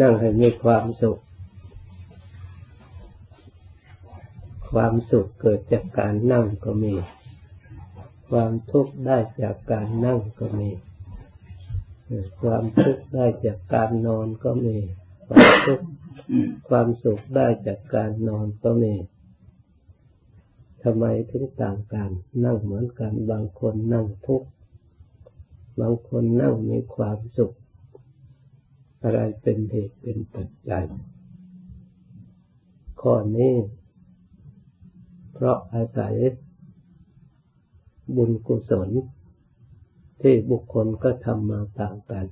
นั่งให้มีความสุข ความสุขเกิดจากการนั่งก็มี ความทุกข์ได้จากการนั่งก็มี ความทุกข์ได้จากการนอนก็มี ความทุกข์ความสุขได้จากการนอนก็มีทำไมถึงต่างกัน นั่งเหมือนกัน บางคนนั่งทุกข์ บางคนนั่งมีความสุข อะไรเป็นเหตุเป็นปัจจัย ข้อนี้ เพราะอาศัยบุญกุศล ที่บุคคลก็ทำมาต่างกัน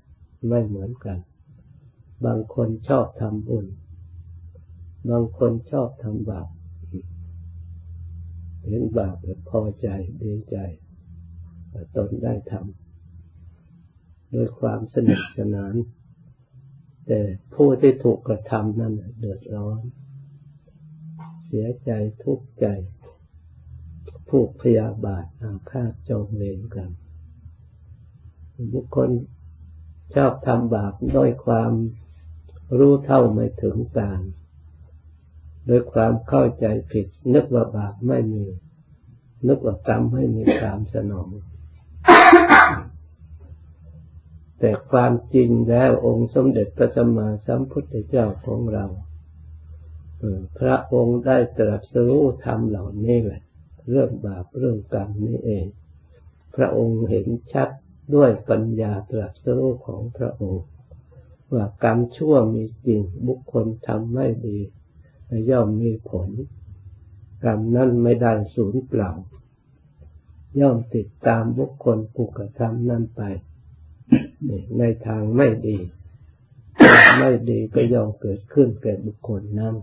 ไม่เหมือนกัน บางคนชอบทำบุญ บางคนชอบทำบาปเห็นบาปแล้วพอใจดีใจตนได้ทำโดยความสนุกสนาน แต่ผู้ที่ถูกกระทำนั้นเดือดร้อน เสียใจทุกข์ใจผูกพยาบาทอาฆาตจองเวรกัน บุคคลชอบทำบาปด้วยความรู้เท่าไม่ถึงการด้วยความเข้าใจผิด นึกว่าบาปไม่มี นึกว่ากรรมไม่มีตามสนอง แต่ความจริงแล้วองค์สมเด็จพระสัมมาสัมพุทธเจ้าของเราพระองค์ได้ตรัสรู้ธรรมเหล่านี้แหละ เรื่องบาปเรื่องกรรมนี้เอง พระองค์เห็นชัดด้วยปัญญาตรัสรู้ของพระองค์ ว่ากรรมชั่วมีจริงบุคคลทำไม่ดีย่อมมีผล กรรมนั้นไม่ได้สูญเปล่า ย่อมติดตามบุคคลผู้กระทำนั้นไป ในทางไม่ดี ไม่ดีก็ย่อมเกิดขึ้นแก่บุคคลนั้น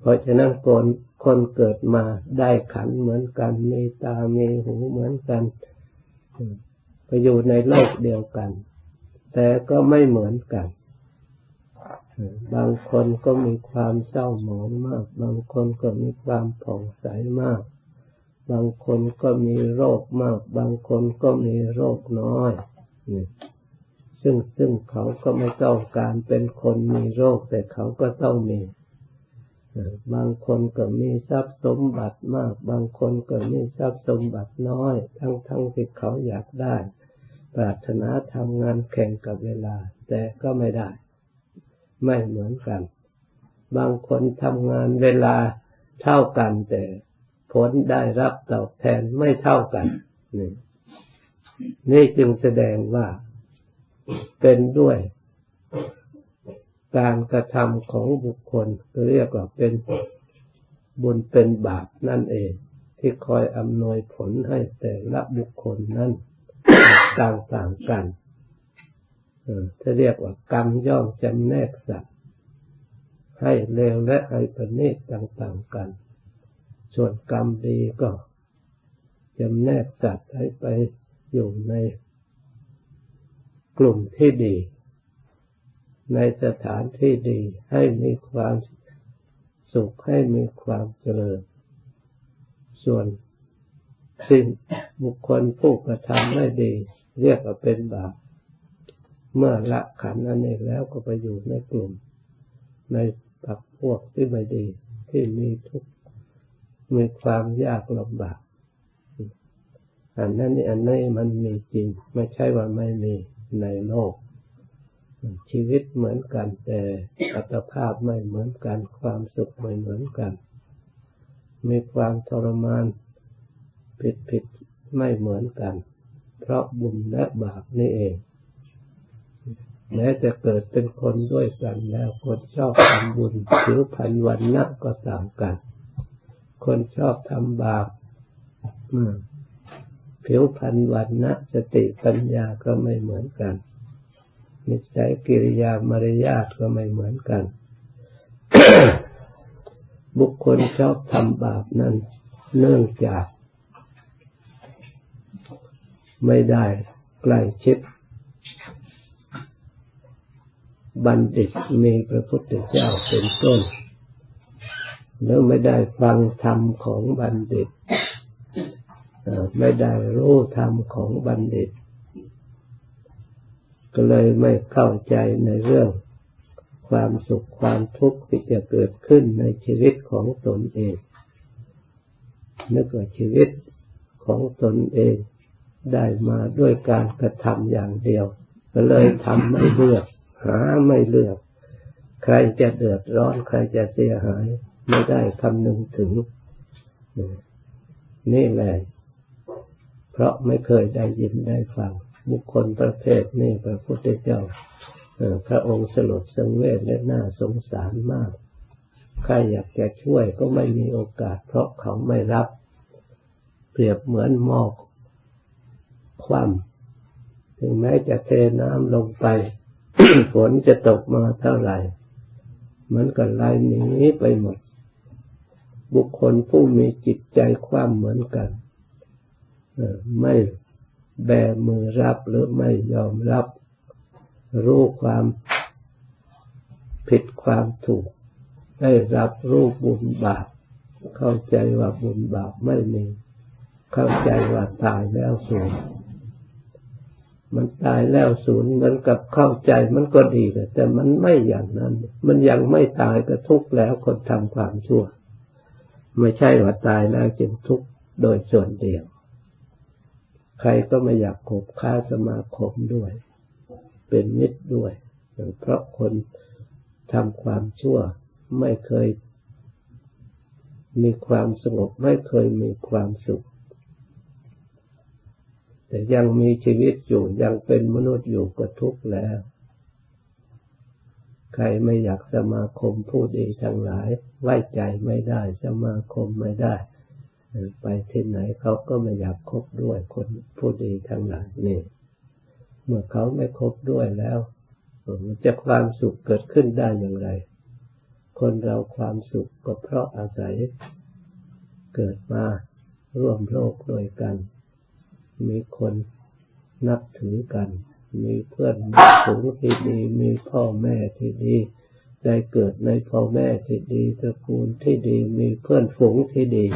เพราะฉะนั้นคนคนเกิดมาได้ขันเหมือนกันมีตามีหูเหมือนกันไปอยู่ในโลกเดียวกัน แต่ก็ไม่เหมือนกัน บางคนก็มีความเศร้าหมองมาก บางคนก็มีความผ่องใสมาก บางคนก็มีโรคมาก บางคนก็มีโรคน้อย ซึ่งซึ่งเขาก็ไม่ต้องการเป็นคนมีโรค แต่เขาก็ต้องมีบางคนก็มีทรัพย์สมบัติมาก บางคนก็มีทรัพย์สมบัติน้อย ทั้งทั้งที่เขาอยากได้ ปรารถนาทำงานแข่งกับเวลา แต่ก็ไม่ได้ ไม่เหมือนกัน บางคนทำงานเวลาเท่ากันแต่ผลได้รับตอบแทนไม่เท่ากัน นี่นี่จึงแสดงว่า เป็นด้วยการกระทำของบุคคลเรียกว่าเป็นบุญเป็นบาปนั่นเอง ที่คอยอำนวยผลให้แต่ละบุคคลนั้นต่างๆกันจะเรียกว่ากรรมย่อมจำแนกสัตว์ให้เลวและให้ประณีตต่างๆกัน ส่วนกรรมดีก็จำแนกสัตว์ให้ไปอยู่ใน กลุ่มที่ดี ในสถานที่ดีให้มีความสุขให้มีความเจริญ ส่วนสิ่งบุคคลผู้กระทำไม่ดี เรียกว่าเป็นบาปเมื่อละขันอันนี้แล้วก็ไปอยู่ในกลุ่ม ในปักพวกที่ไม่ดี ที่มีทุกข์มีความยากลำบากอันนั้นอันนี้มันมีจริง ไม่ใช่ว่าไม่มี ในโลก ชีวิตเหมือนกันแต่อัตภาพไม่เหมือนกัน ความสุขไม่เหมือนกัน มีความทรมานผิดผิดไม่เหมือนกัน เพราะบุญและบาปนี่เอง แม้จะเกิดเป็นคนด้วยกันแล้วคนชอบทำบุญผิวพันวันนะก็ต่างกัน คนชอบทำบาป ผิวพรรณวันนะสติปัญญาก็ไม่เหมือนกัน นิสัยกิริยามารยาทก็ไม่เหมือนกัน บุคคลชอบทำบาปนั้น เนื่องจาก ไม่ได้ใกล้ชิด บัณฑิตมีพระพุทธเจ้าเป็นต้นแล้วไม่ได้ฟังธรรมของบัณฑิต ไม่ได้รู้ธรรมของบัณฑิต ก็เลยไม่เข้าใจในเรื่องความสุขความทุกข์ที่จะเกิดขึ้นในชีวิตของตนเองนึกว่าชีวิตของตนเองได้มาด้วยการกระทำอย่างเดียว ก็เลยทำไม่เลือก หาไม่เลือก ใครจะเดือดร้อน ใครจะเสียหาย ไม่ได้คำนึงถึง นี่แหละ เพราะไม่เคยได้ยินได้ฟัง บุคคลประเภทนี้พระพุทธเจ้าพระองค์สลดสังเวชและน่าสงสารมาก ใครอยากจะช่วยก็ไม่มีโอกาส เพราะเขาไม่รับ เปรียบเหมือนหมอกความถึงแม้จะเทน้ำลงไป ฝนจะตกมาเท่าไหร่ มันก็ไหลหนีไปหมด บุคคลผู้มีจิตใจความเหมือนกัน ไม่แบมือรับหรือไม่ยอมรับ รู้ความผิดความถูก ได้รับรู้บุญบาปเข้าใจว่าบุญบาปไม่มีเข้าใจว่าตายแล้วสูญมันตายแล้วสูญเหมือนกับเข้าใจมันก็ดีแต่มันไม่อย่างนั้น มันยังไม่ตายก็ทุกข์แล้วคนทำความชั่ว ไม่ใช่ว่าตายแล้วจึงทุกข์โดยส่วนเดียว ใครก็ไม่อยากคบค้าสมาคมด้วย เป็นมิตรด้วย เพราะคนทำความชั่วไม่เคย มีความสงบไม่เคยมีความสุข แต่ยังมีชีวิตอยู่ยังเป็นมนุษย์อยู่ก็ทุกข์แล้ว ใครไม่อยากสมาคมผู้ดีทั้งหลาย ไว้ใจไม่ได้สมาคมไม่ได้ ไปที่ไหนเขาก็ไม่อยากคบด้วยคนผู้ดีทั้งหลายนี่ เมื่อเขาไม่คบด้วยแล้วมันจะความสุขเกิดขึ้นได้อย่างไร คนเราความสุขก็เพราะอาศัย เกิดมาร่วมโลกด้วยกัน มีคนนับถือกัน มีเพื่อนฝูงที่ดีมีพ่อแม่ที่ดีได้เกิดในพ่อแม่ที่ดีตระกูลที่ดีมีเพื่อนฝูงที่ดี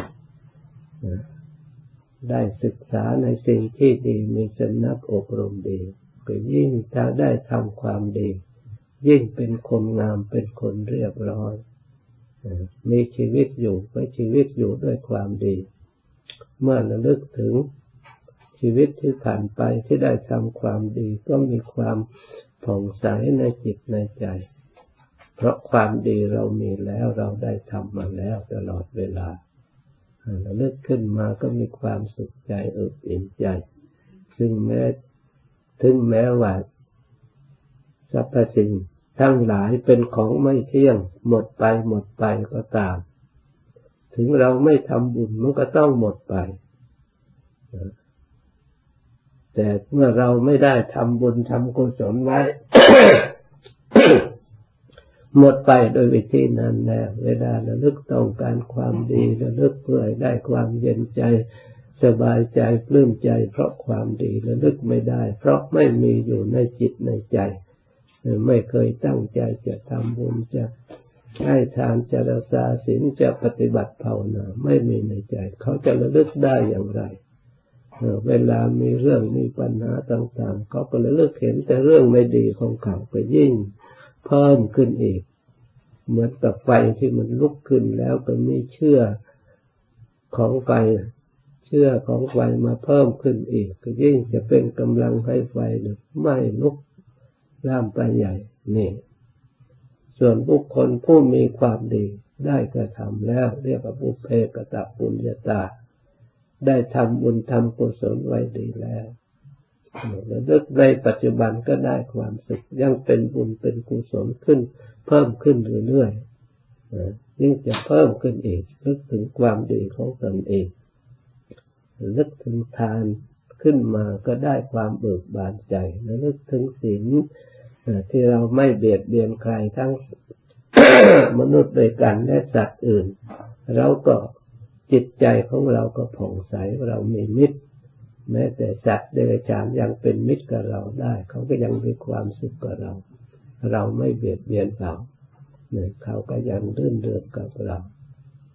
ได้ศึกษาในสิ่งที่ดีมีสนักอบรมดี ก็ยิ่งจะได้ทำความดี ยิ่งเป็นคนงามเป็นคนเรียบร้อยมีชีวิตอยู่ไปชีวิตอยู่ด้วยความดี เมื่อระลึกถึงชีวิตที่ผ่านไปที่ได้ทำความดีก็มีความผ่องใสในจิตในใจ เพราะความดีเรามีแล้วเราได้ทำมาแล้วตลอดเวลา ระลึกขึ้นมาก็มีความสุขใจเอิบอิ่มใจ ซึ่งแม้ถึงแม้ว่าสรรพสิ่งทั้งหลายเป็นของไม่เที่ยง หมดไปหมดไปก็ตาม ถึงเราไม่ทำบุญมันก็ต้องหมดไป แต่เมื่อเราไม่ได้ทำบุญทำกุศลไว้ หมดไปโดยวิธีนั้นแล้วเวลาระลึกต้องการความดีระลึกเพื่อได้ความเย็นใจสบายใจปลื้มใจ เพราะความดีระลึกไม่ได้ เพราะไม่มีอยู่ในจิตในใจ ไม่เคยตั้งใจจะทำบุญจะให้ทานจะรักษาศีลจะปฏิบัติภาวนาไม่มีในใจ เขาจะระลึกได้อย่างไรเวลามีเรื่องมีปัญหาต่างๆ เขาก็ระลึกเห็นแต่เรื่องไม่ดีของเขาไปยิ่ง เพิ่มขึ้นอีก เหมือนกับไฟที่มันลุกขึ้นแล้วก็มีเชื่อของไฟเชื่อของไฟมาเพิ่มขึ้นอีก ก็ยิ่งจะเป็นกำลังให้ไฟไม่ลุกล่ามไปใหญ่นี่ ส่วนบุคคลผู้มีความดีได้กระทำแล้ว เรียกว่าบุเพกตะปุญญาตา ได้ทำบุญทำกุศลไว้ดีแล้ว ระลึกในปัจจุบันก็ได้ความสุขยังเป็นบุญเป็นกุศลขึ้น เพิ่มขึ้นเรื่อยๆยิ่งจะเพิ่มขึ้นอีกนึกถึงความดีของตนเองนึกถึงทานขึ้นมาก็ได้ความเบิกบานใจนึกถึงศีลที่เราไม่เบียดเบียนใครทั้งมนุษย์ด้วยกันและสัตว์อื่น เราก็จิตใจของเราก็ผ่องใสเรามีมิตร แม้แต่สัตว์เดรัจฉานยังเป็นมิตรกับเราได้ เขาก็ยังมีความสุขกับเรา เราไม่เบียดเบียนเขาเนี่ยเขาก็ยังรื่นเริงกับเรา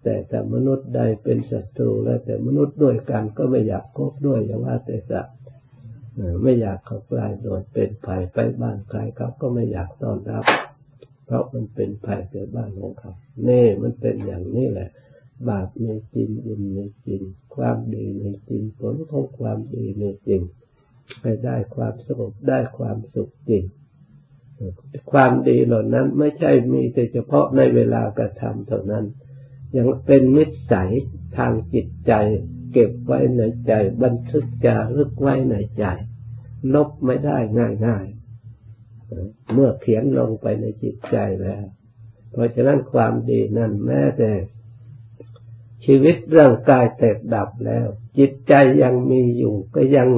แต่แต่มนุษย์ใดเป็นศัตรูแล้วแต่มนุษย์ด้วยกันก็ไม่อยากคบด้วยอย่าว่าแต่สัตว์ไม่อยากเข้าใกล้โดยเป็นภัยไปบ้านใครเขาก็ไม่อยากต้อนรับ เพราะมันเป็นภัยแก่บ้านของเขาเน่มันเป็นอย่างนี้แหละ บาปในจริงบุญในจริงความดีในจริงผลของความดีในจริงไปได้ความสงบได้ความสุขจริง ความดีเหล่านั้นไม่ใช่มีแต่เฉพาะในเวลากระทำเท่านั้น ยังเป็นนิสัยทางจิตใจ เก็บไว้ในใจ บันทึกจารึกไว้ในใจ ลบไม่ได้ง่ายๆ เมื่อเขียนลงไปในจิตใจแล้ว เพราะฉะนั้นความดีนั้นแม้แต่ ชีวิตร่างกายแตกดับแล้ว จิตใจยังมีอยู่ ก็ยัง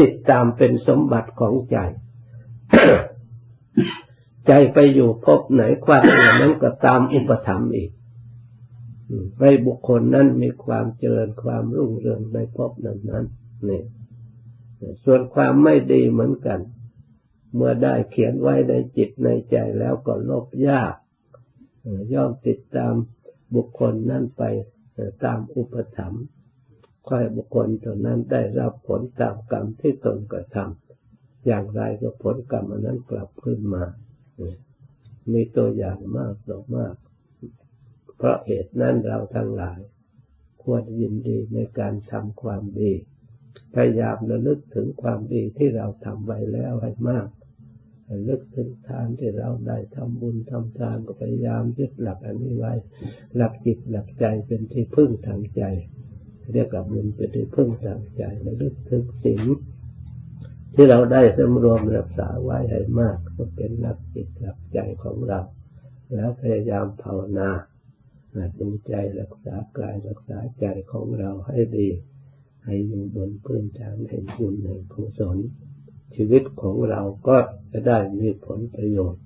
ติดตามเป็นสมบัติของใจ ใจไปอยู่พบไหนความเหนั้นก็ตามอุปธรรมอีกไปบุคคลนั้นมีความเจริญความรุ่งเรืองในพบนั้นนั้นนี่ส่วนความไม่ดีเหมือนกัน เมื่อได้เขียนไว้ในจิตในใจแล้วก็ลบยาก ย่อมติดตามบุคคลนั้นไป ตามอุปถัมภ์ค่อยบุคคลตัวนั้นได้รับผลตามกรรมที่ตนกระทำอย่างไรก็ผลกรรมอันนั้นกลับขึ้นมา มีตัวอย่างมากต่อมาก เพราะเหตุนั้นเราทั้งหลาย ควรยินดีในการทำความดี พยายามระลึกถึงความดีที่เราทำไว้แล้วให้มาก ระลึกถึงทานที่เราได้ทำบุญทำทานก็พยายามยึดหลักอันนี้ไว้ หลักจิตหลักใจเป็นที่พึ่งทางใจ เรียกกับบุญเป็นที่พึ่งทางใจระลึกถึงสิ่งที่เราได้สำรวมรักษาไว้ให้มากก็เป็นหลักจิตหลักใจของเรา แล้วพยายามภาวนาดูใจรักษากายรักษาใจของเราให้ดี ให้อยู่บนพื้นฐานแห่งบุญแห่งกุศล ชีวิตของเราก็จะได้มีผลประโยชน์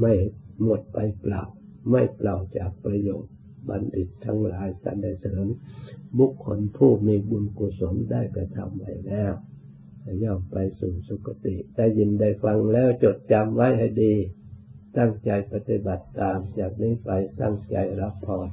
ไม่หมดไปเปล่า ไม่เปล่าจากประโยชน์ บัณฑิตทั้งหลายสรรเสริญบุคคลผู้มีบุญกุศลได้กระทำไว้แล้วย่อมไปสู่สุคติ ได้ยินได้ฟังแล้วจดจำไว้ให้ดี ตั้งใจปฏิบัติตามจากนี้ไปตั้งใจรับพร